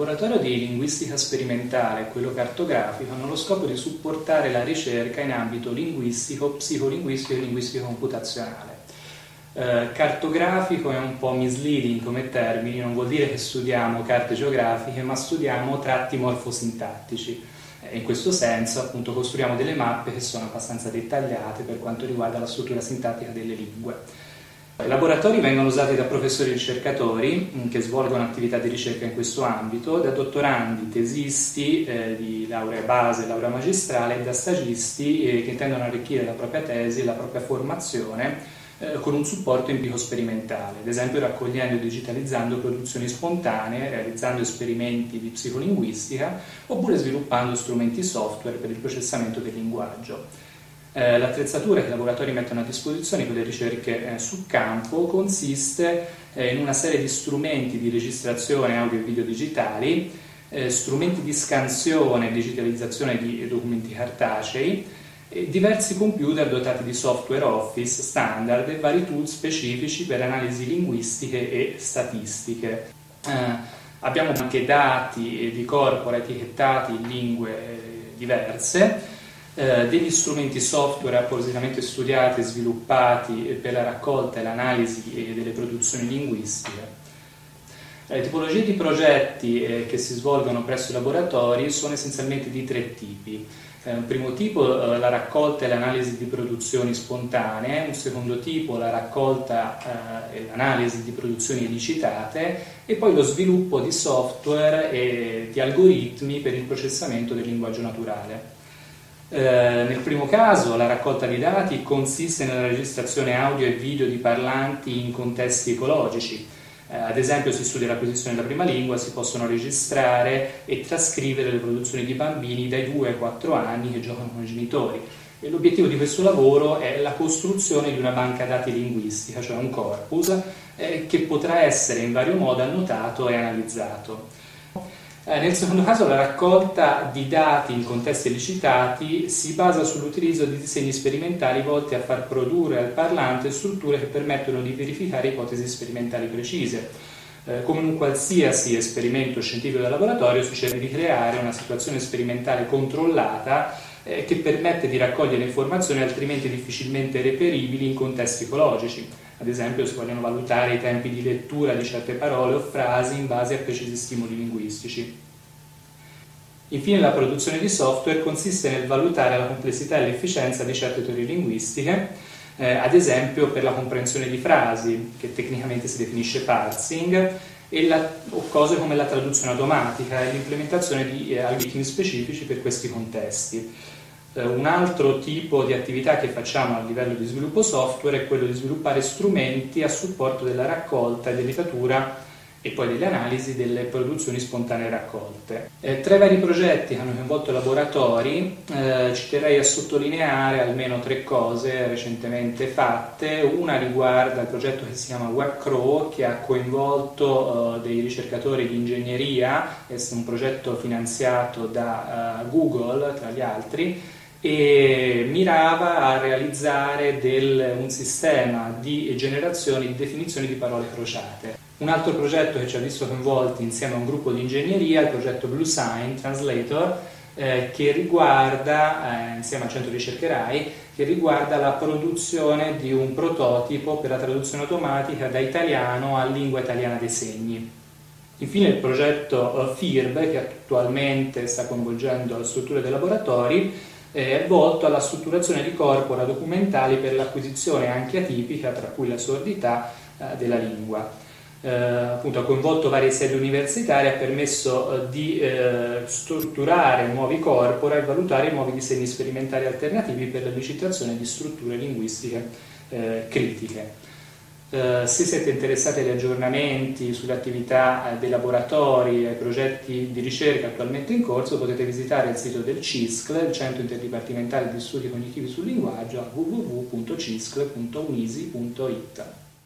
laboratorio di linguistica sperimentale e quello cartografico hanno lo scopo di supportare la ricerca in ambito linguistico, psicolinguistico e linguistico computazionale. Eh, cartografico è un po' misleading come termini, non vuol dire che studiamo carte geografiche, ma studiamo tratti morfosintattici. Eh, in questo senso, appunto, costruiamo delle mappe che sono abbastanza dettagliate per quanto riguarda la struttura sintattica delle lingue. I laboratori vengono usati da professori ricercatori mm, che svolgono attività di ricerca in questo ambito, da dottorandi, tesisti eh, di laurea base laurea magistrale e da stagisti eh, che intendono arricchire la propria tesi e la propria formazione eh, con un supporto empirico sperimentale, ad esempio raccogliendo e digitalizzando produzioni spontanee, realizzando esperimenti di psicolinguistica oppure sviluppando strumenti software per il processamento del linguaggio. Eh, l'attrezzatura che i laboratori mettono a disposizione per le ricerche eh, sul campo consiste eh, in una serie di strumenti di registrazione audio e video digitali, eh, strumenti di scansione e digitalizzazione di documenti cartacei, diversi computer dotati di software Office standard e vari tool specifici per analisi linguistiche e statistiche. Eh, abbiamo anche dati di corpora etichettati in lingue diverse eh, degli strumenti software appositamente studiati e sviluppati per la raccolta e l'analisi delle produzioni linguistiche. Le tipologie di progetti eh, che si svolgono presso i laboratori sono essenzialmente di tre tipi. Eh, un primo tipo eh, la raccolta e l'analisi di produzioni spontanee, un secondo tipo la raccolta eh, e l'analisi di produzioni elicitate e poi lo sviluppo di software e di algoritmi per il processamento del linguaggio naturale. Eh, nel primo caso la raccolta di dati consiste nella registrazione audio e video di parlanti in contesti ecologici. Eh, ad esempio si studia l'acquisizione della prima lingua, si possono registrare e trascrivere le produzioni di bambini dai 2 ai 4 anni che giocano con i genitori. E l'obiettivo di questo lavoro è la costruzione di una banca dati linguistica, cioè un corpus, eh, che potrà essere in vario modo annotato e analizzato. Eh, nel secondo caso la raccolta di dati in contesti elicitati si basa sull'utilizzo di disegni sperimentali volti a far produrre al parlante strutture che permettono di verificare ipotesi sperimentali precise. Eh, come in qualsiasi esperimento scientifico da laboratorio si cerca di creare una situazione sperimentale controllata eh, che permette di raccogliere informazioni altrimenti difficilmente reperibili in contesti ecologici. Ad esempio si vogliono valutare i tempi di lettura di certe parole o frasi in base a precisi stimoli linguistici. Infine la produzione di software consiste nel valutare la complessità e l'efficienza di certe teorie linguistiche, eh, ad esempio per la comprensione di frasi, che tecnicamente si definisce parsing, la, o cose come la traduzione automatica e l'implementazione di eh, algoritmi specifici per questi contesti. Eh, un altro tipo di attività che facciamo a livello di sviluppo software è quello di sviluppare strumenti a supporto della raccolta e dell'editatura e poi delle analisi delle produzioni spontanee raccolte. Eh, i vari progetti che hanno coinvolto laboratori eh, ci terrei a sottolineare almeno tre cose recentemente fatte. Una riguarda il progetto che si chiama WebCrow che ha coinvolto eh, dei ricercatori di ingegneria, è un progetto finanziato da uh, Google tra gli altri e mirava a realizzare del, un sistema di generazione di definizioni di parole crociate. Un altro progetto che ci ha visto coinvolti insieme a un gruppo di ingegneria è il progetto Blue Sign Translator, eh, che riguarda, eh, insieme al centro ricerche RAI, che riguarda la produzione di un prototipo per la traduzione automatica da italiano a lingua italiana dei segni. Infine il progetto uh, FIRB, che attualmente sta coinvolgendo le strutture dei laboratori, è volto alla strutturazione di corpora documentali per l'acquisizione anche atipica, tra cui la sordità, eh, della lingua. Eh, appunto, ha coinvolto varie sedi universitarie, ha permesso eh, di eh, strutturare nuovi corpora e valutare nuovi disegni sperimentali alternativi per la licitazione di strutture linguistiche eh, critiche. Uh, se siete interessati agli aggiornamenti sulle attività uh, dei laboratori e ai progetti di ricerca attualmente in corso, potete visitare il sito del CISCL, il Centro Interdipartimentale di Studi Cognitivi sul Linguaggio, a www.ciscl.unisi.it.